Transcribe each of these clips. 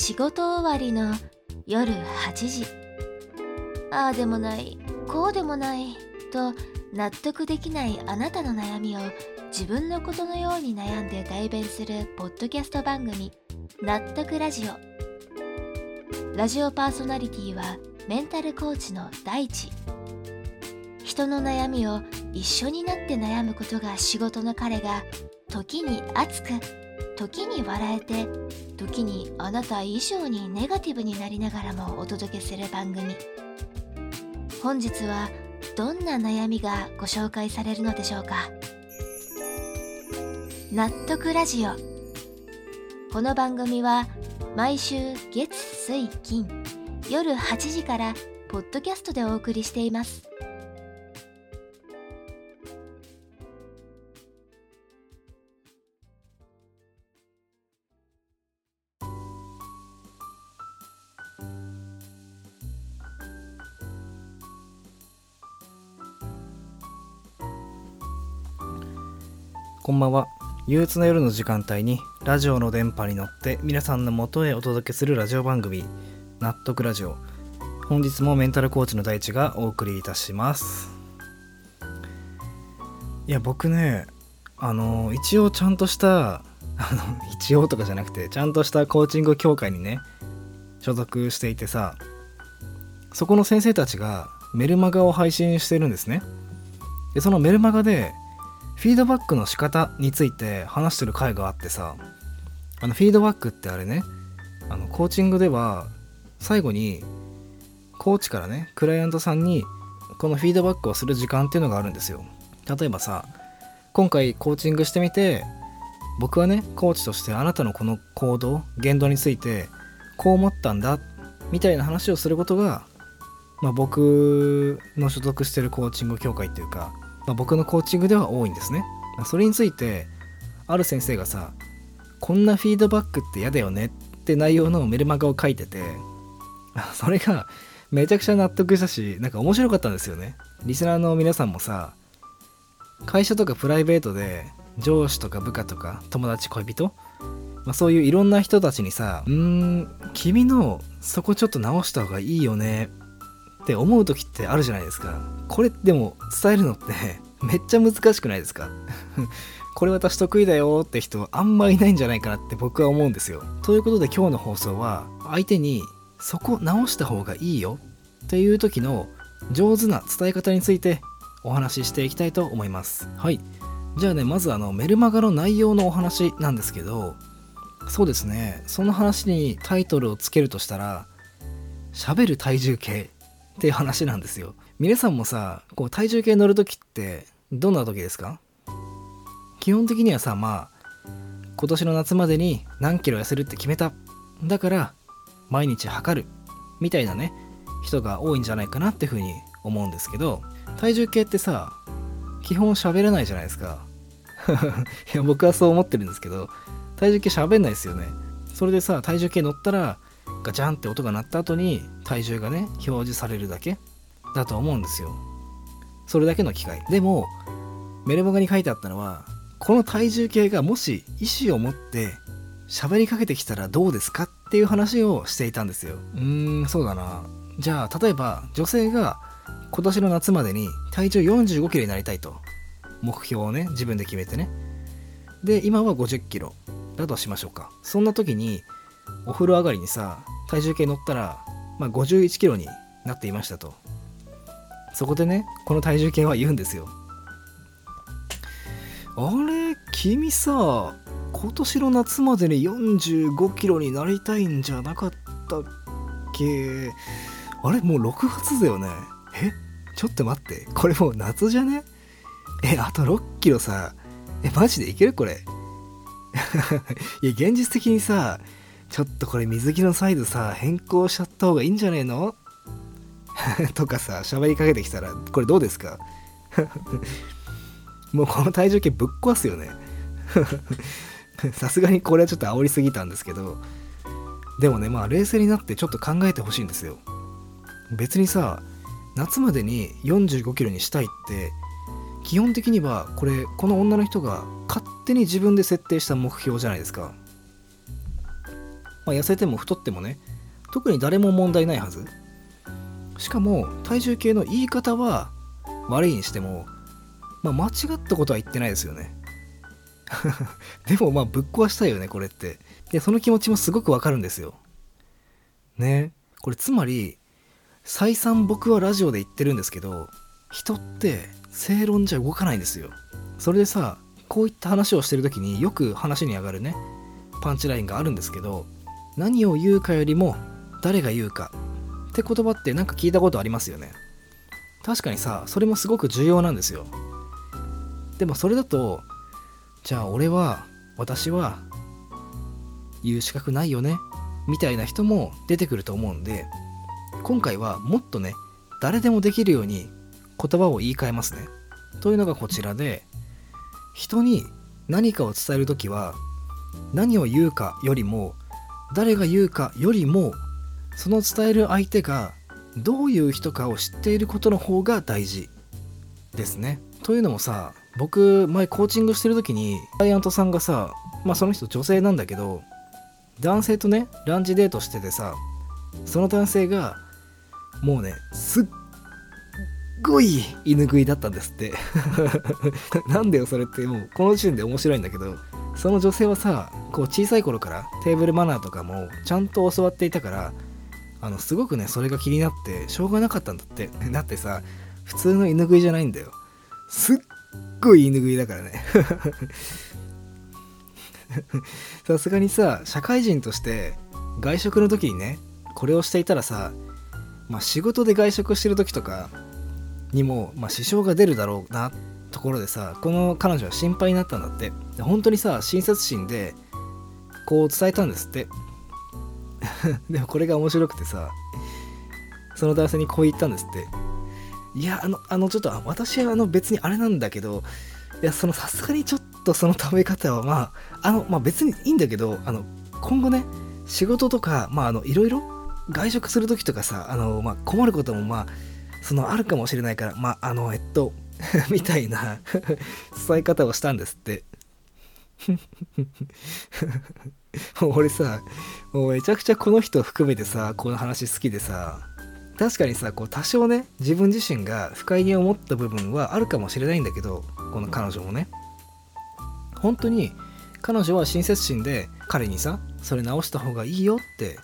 仕事終わりの夜8時。ああでもないこうでもないと納得できないあなたの悩みを自分のことのように悩んで代弁するポッドキャスト番組「納得ラジオ」ラジオパーソナリティはメンタルコーチの大地。人の悩みを一緒になって悩むことが仕事の彼が時に熱く時に笑えて時にあなた以上にネガティブになりながらもお届けする番組。本日はどんな悩みがご紹介されるのでしょうか。納得ラジオ。この番組は毎週月水金夜8時からポッドキャストでお送りしています。こんばんは。憂鬱な夜の時間帯にラジオの電波に乗って皆さんの元へお届けするラジオ番組納得ラジオ。本日もメンタルコーチの大地がお送りいたします。いや僕ねあの一応ちゃんとしたあの 一応とかじゃなくてちゃんとしたコーチング協会にね所属していてさそこの先生たちがメルマガを配信してるんですね。でそのメルマガでフィードバックの仕方について話してる回があってさあのフィードバックってあれねあのコーチングでは最後にコーチからねクライアントさんにこのフィードバックをする時間っていうのがあるんですよ。例えばさ今回コーチングしてみて僕はねコーチとしてあなたのこの行動言動についてこう思ったんだみたいな話をすることが、まあ、僕の所属してるコーチング協会っていうかまあ、僕のコーチングでは多いんですね。それについてある先生がさこんなフィードバックって嫌だよねって内容のメルマガを書いてて それがめちゃくちゃ納得したしなんか面白かったんですよね。リスナーの皆さんもさ会社とかプライベートで上司とか部下とか友達恋人、まあ、そういういろんな人たちにさ「うーん君のそこちょっと直した方がいいよね」って思う時ってあるじゃないですか。これでも伝えるのって めっちゃ難しくないですか？これ私得意だよって人あんまいないんじゃないかなって僕は思うんですよ。ということで今日の放送は相手にそこ直した方がいいよっていう時の上手な伝え方についてお話ししていきたいと思います。はい。じゃあねまずあのメルマガの内容のお話なんですけどそうですね。その話にタイトルをつけるとしたら喋る体重計。っていう話なんですよ。皆さんもさこう体重計乗る時ってどんな時ですか？基本的にはさまあ今年の夏までに何キロ痩せるって決めた。だから毎日測る。みたいなね人が多いんじゃないかなっていうふうに思うんですけど体重計ってさ基本喋らないじゃないですか。いや僕はそう思ってるんですけど体重計喋んないですよね。それでさ体重計乗ったらガチャンって音が鳴った後に体重がね表示されるだけだと思うんですよ。それだけの機械でもメルマガに書いてあったのはこの体重計がもし意思を持って喋りかけてきたらどうですかっていう話をしていたんですよ。うーんそうだな。じゃあ例えば女性が今年の夏までに体重45キロになりたいと目標をね自分で決めてね。で今は50キロだとしましょうか。そんな時にお風呂上がりにさ体重計乗ったら、まあ、51キロになっていましたと。そこでねこの体重計は言うんですよ。あれ君さ今年の夏までに45キロになりたいんじゃなかったっけ？あれもう6月だよね。え？ちょっと待って。これもう夏じゃね？えあと6キロさ。えマジでいけるこれ？いや現実的にさちょっとこれ水着のサイズさ変更しちゃった方がいいんじゃねえの？とかさ喋りかけてきたらこれどうですか？もうこの体重計ぶっ壊すよね。さすがにこれはちょっと煽りすぎたんですけど。でもねまあ冷静になってちょっと考えてほしいんですよ。別にさ夏までに45キロにしたいって基本的にはこれこの女の人が勝手に自分で設定した目標じゃないですか。まあ、痩せても太ってもね特に誰も問題ないはず。しかも体重計の言い方は悪いにしても、まあ、間違ったことは言ってないですよね。でもまあぶっ壊したいよねこれって。でその気持ちもすごくわかるんですよ。ね。これつまり再三僕はラジオで言ってるんですけど人って正論じゃ動かないんですよ。それでさこういった話をしてる時によく話に上がるねパンチラインがあるんですけど何を言うかよりも誰が言うか。って言葉って何か聞いたことありますよね。確かにさそれもすごく重要なんですよ。でもそれだとじゃあ俺は私は言う資格ないよね。みたいな人も出てくると思うんで今回はもっとね誰でもできるように言葉を言い換えますね。というのがこちらで人に何かを伝える時は何を言うかよりも誰が言うかよりもその伝える相手がどういう人かを知っていることの方が大事ですね。というのもさ僕前コーチングしてる時にクライアントさんがさまあその人女性なんだけど男性とねランチデートしててさその男性がもうねすっごい犬食いだったんですって なんだよそれってもうこの時点で面白いんだけどその女性はさこう小さい頃からテーブルマナーとかもちゃんと教わっていたからあのすごくねそれが気になってしょうがなかったんだって。だってさ普通の犬食いじゃないんだよ。すっごい犬食いだからね。さすがにさ社会人として外食の時にねこれをしていたらさまあ仕事で外食してる時とかにも、まあ、支障が出るだろうなところでさこの彼女は心配になったんだって。本当にさ親切心でこう伝えたんですって。でもこれが面白くてさその男性にこう言ったんですって。いやあのあのちょっと私はあの別にあれなんだけどいやそのさすがにちょっとその食べ方はまああのまあ別にいいんだけどあの今後ね仕事とかまああのいろいろ外食する時とかさあのまあ困ることもまあそのあるかもしれないからまああのえっと みたいな伝え方をしたんですって。俺さもうめちゃくちゃこの人含めてさこの話好きでさ確かにさこう多少ね自分自身が不快に思った部分はあるかもしれないんだけどこの彼女もね。本当に彼女は親切心で彼にさそれ直した方がいいよって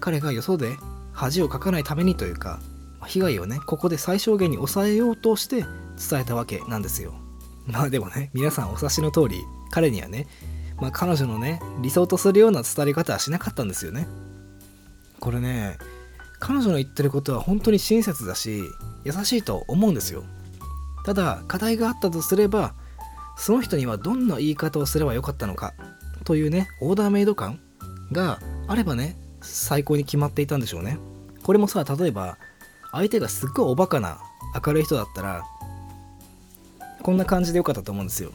彼がよそで恥をかかないためにというか被害をねここで最小限に抑えようとして伝えたわけなんですよ。まあでもね皆さんお察しの通り彼にはね、まあ、彼女のね理想とするような伝え方はしなかったんですよね。これね彼女の言ってることは本当に親切だし優しいと思うんですよ。ただ課題があったとすればその人にはどんな言い方をすればよかったのかというねオーダーメイド感があればね最高に決まっていたんでしょうね。これもさ例えば相手がすっごいおバカな明るい人だったらこんな感じでよかったと思うんですよ。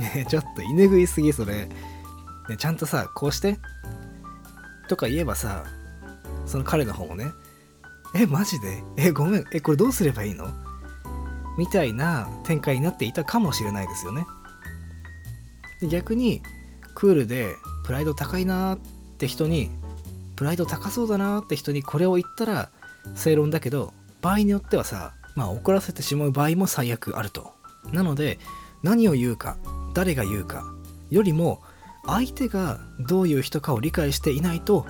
ね ちょっと犬食いすぎそれ、ね、ちゃんとさこうして？とか言えばさその彼の方もねえマジで？えごめん。えこれどうすればいいの？みたいな展開になっていたかもしれないですよね。逆にクールでプライド高いなーって人にプライド高そうだなって人にこれを言ったら正論だけど場合によってはさまあ怒らせてしまう場合も最悪あると。なので何を言うか誰が言うかよりも相手がどういう人かを理解していないと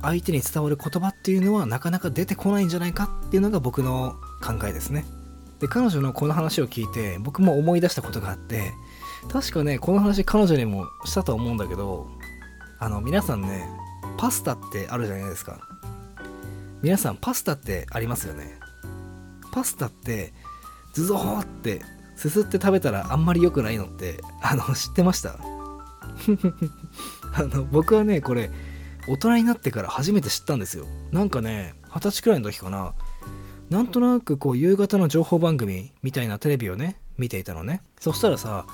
相手に伝わる言葉っていうのはなかなか出てこないんじゃないかっていうのが僕の考えですね。で彼女のこの話を聞いて僕も思い出したことがあって確かねこの話彼女にもしたと思うんだけどあの皆さんねパスタってあるじゃないですか。皆さんパスタってありますよね。パスタってズゾーってすすって食べたらあんまり良くないのってあの知ってました？あの僕はねこれ大人になってから初めて知ったんですよ。なんかね二十歳くらいの時かな。なんとなくこう夕方の情報番組みたいなテレビをね見ていたのね。そしたらさ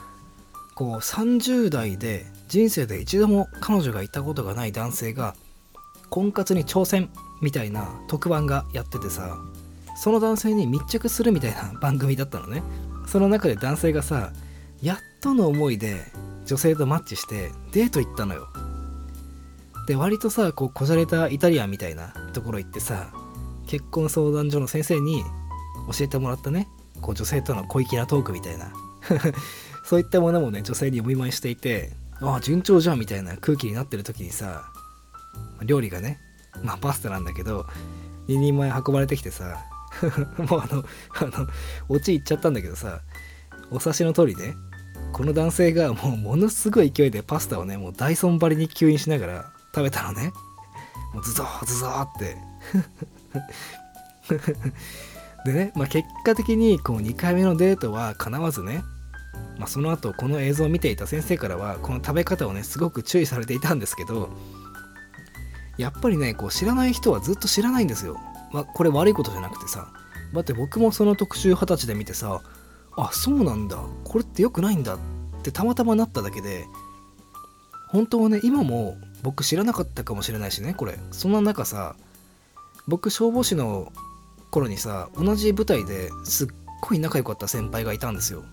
こう30代で人生で一度も彼女がいたことがない男性が婚活に挑戦みたいな特番がやっててさその男性に密着するみたいな番組だったのね。その中で男性がさやっとの思いで女性とマッチしてデート行ったのよ。で割とさこうこじゃれたイタリアンみたいなところ行ってさ結婚相談所の先生に教えてもらったね。こう女性との小粋なトークみたいな。そういったものもね女性にお見舞いしていてああ順調じゃんみたいな空気になってる時にさ料理がねまあパスタなんだけど2人前運ばれてきてさ もうあのあのオチいっちゃったんだけどさお察しの通りねこの男性がもうものすごい勢いでパスタをねもうダイソン張りに吸引しながら食べたのね。もうズゾーズゾーって。でね、まあ、結果的にこう2回目のデートは叶わずね、まあ、その後この映像を見ていた先生からはこの食べ方をねすごく注意されていたんですけどやっぱりねこう知らない人はずっと知らないんですよ、ま、これ悪いことじゃなくてさだって僕もその特集二十歳で見てさあそうなんだ。これって良くないんだってたまたまなっただけで本当はね今も僕知らなかったかもしれないしねこれ。そんな中さ僕消防士の頃にさ同じ舞台ですっごい仲良かった先輩がいたんですよ。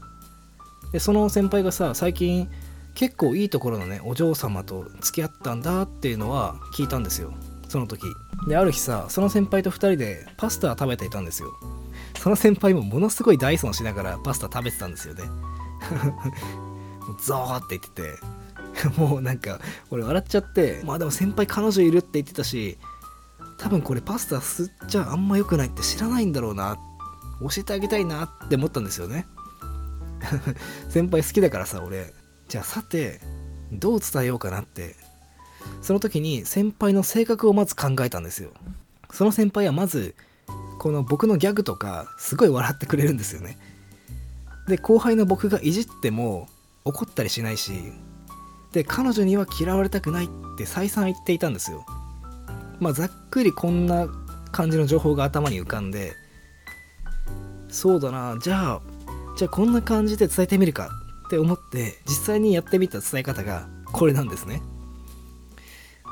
でその先輩がさ最近結構いいところのねお嬢様と付き合ったんだっていうのは聞いたんですよ。その時。である日さその先輩と2人でパスタ食べていたんですよ。その先輩もものすごいダイソンしながらパスタ食べてたんですよね。ゾーって言ってて。もうなんか俺笑っちゃってまあでも先輩彼女いるって言ってたし多分これパスタ吸っちゃあんま良くないって知らないんだろうな。教えてあげたいなって思ったんですよね。先輩好きだからさ俺。じゃあさてどう伝えようかなって。その時に先輩の性格をまず考えたんですよ。その先輩はまずこの僕のギャグとかすごい笑ってくれるんですよね。で後輩の僕がいじっても怒ったりしないしで彼女には嫌われたくないって再三言っていたんですよ。まあざっくりこんな感じの情報が頭に浮かんでそうだなじゃあじゃあこんな感じで伝えてみるかって思って実際にやってみた伝え方がこれなんですね。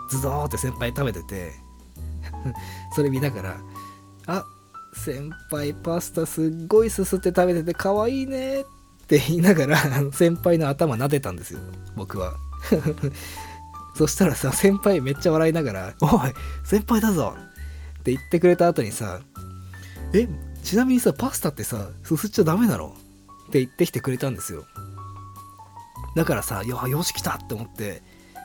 ズドーって先輩食べてて それ見ながらあ先輩パスタすっごいすすって食べてて可愛いねって言いながら先輩の頭撫でたんですよ僕は そしたらさ先輩めっちゃ笑いながら「おい先輩だぞ!」って言ってくれた後にさ「えちなみにさパスタってさすすっちゃダメなの?」って言ってきてくれたんですよだからさ「よよし来た!」って思って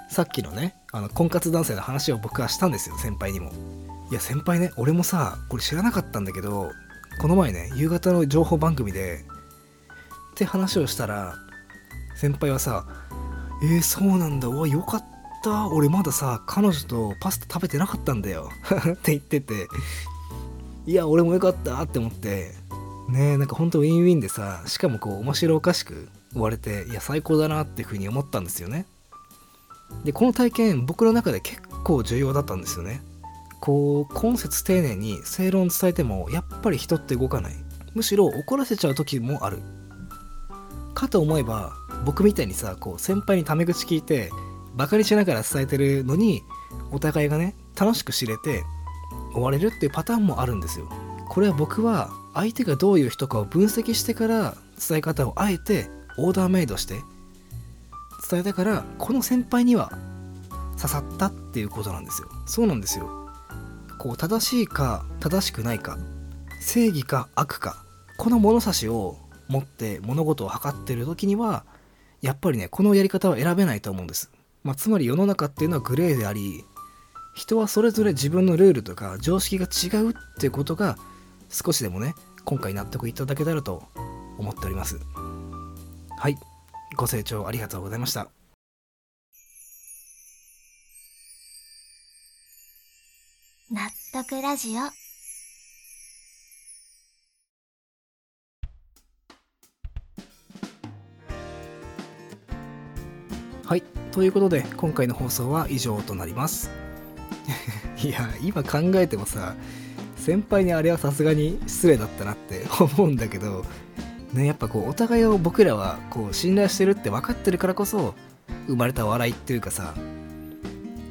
さっきのねあの婚活男性の話を僕はしたんですよ先輩にも。いや先輩ね俺もさこれ知らなかったんだけどこの前ね夕方の情報番組でって話をしたら先輩はさ「えー、そうなんだおよかった俺まださ彼女とパスタ食べてなかったんだよ」って言ってていや俺もよかったって思ってねえなんかほんとウィンウィンでさしかもこう面白おかしく言われていや最高だなっていうふうに思ったんですよね。でこの体験僕の中で結構重要だったんですよね。こう今節丁寧に正論伝えてもやっぱり人って動かない。むしろ怒らせちゃう時もある。かと思えば僕みたいにさこう先輩にタメ口聞いてバカにしながら伝えてるのにお互いがね楽しく知れて終われるっていうパターンもあるんですよ。これは僕は相手がどういう人かを分析してから伝え方をあえてオーダーメイドして伝えたからこの先輩には刺さったっていうことなんですよ。そうなんですよ。こう正しいか正しくないか正義か悪かこの物差しを持って物事を測ってる時にはやっぱりねこのやり方は選べないと思うんです、まあ、つまり世の中っていうのはグレーであり人はそれぞれ自分のルールとか常識が違うっていうことが少しでもね今回納得いただけたらと思っております。はい。ご清聴ありがとうございました。納得ラジオ。はい。ということで今回の放送は以上となります。いや今考えてもさ先輩にあれはさすがに失礼だったなって思うんだけどねやっぱこうお互いを僕らはこう信頼してるって分かってるからこそ生まれた笑いっていうかさ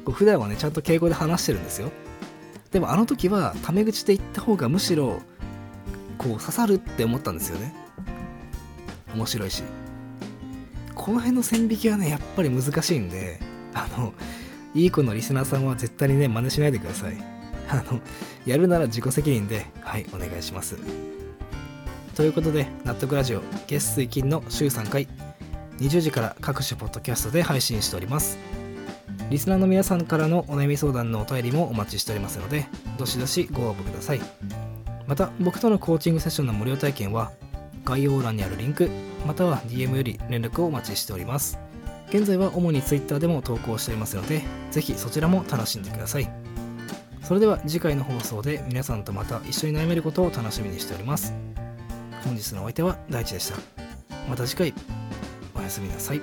こう普段はねちゃんと敬語で話してるんですよ。でもあの時はタメ口で言った方がむしろこう刺さるって思ったんですよね。面白いし。この辺の線引きはねやっぱり難しいんであのいい子のリスナーさんは絶対にね真似しないでください。あのやるなら自己責任ではいお願いします。ということで納得ラジオ月水金の週3回20時から各種ポッドキャストで配信しております。リスナーの皆さんからのお悩み相談のお便りもお待ちしておりますのでどしどしご応募ください。また僕とのコーチングセッションの無料体験は概要欄にあるリンクまたは DM より連絡をお待ちしております。現在は主に Twitter でも投稿しておりますのでぜひそちらも楽しんでください。それでは次回の放送で皆さんとまた一緒に悩めることを楽しみにしております。本日のお相手は大地でした。また次回おやすみなさい。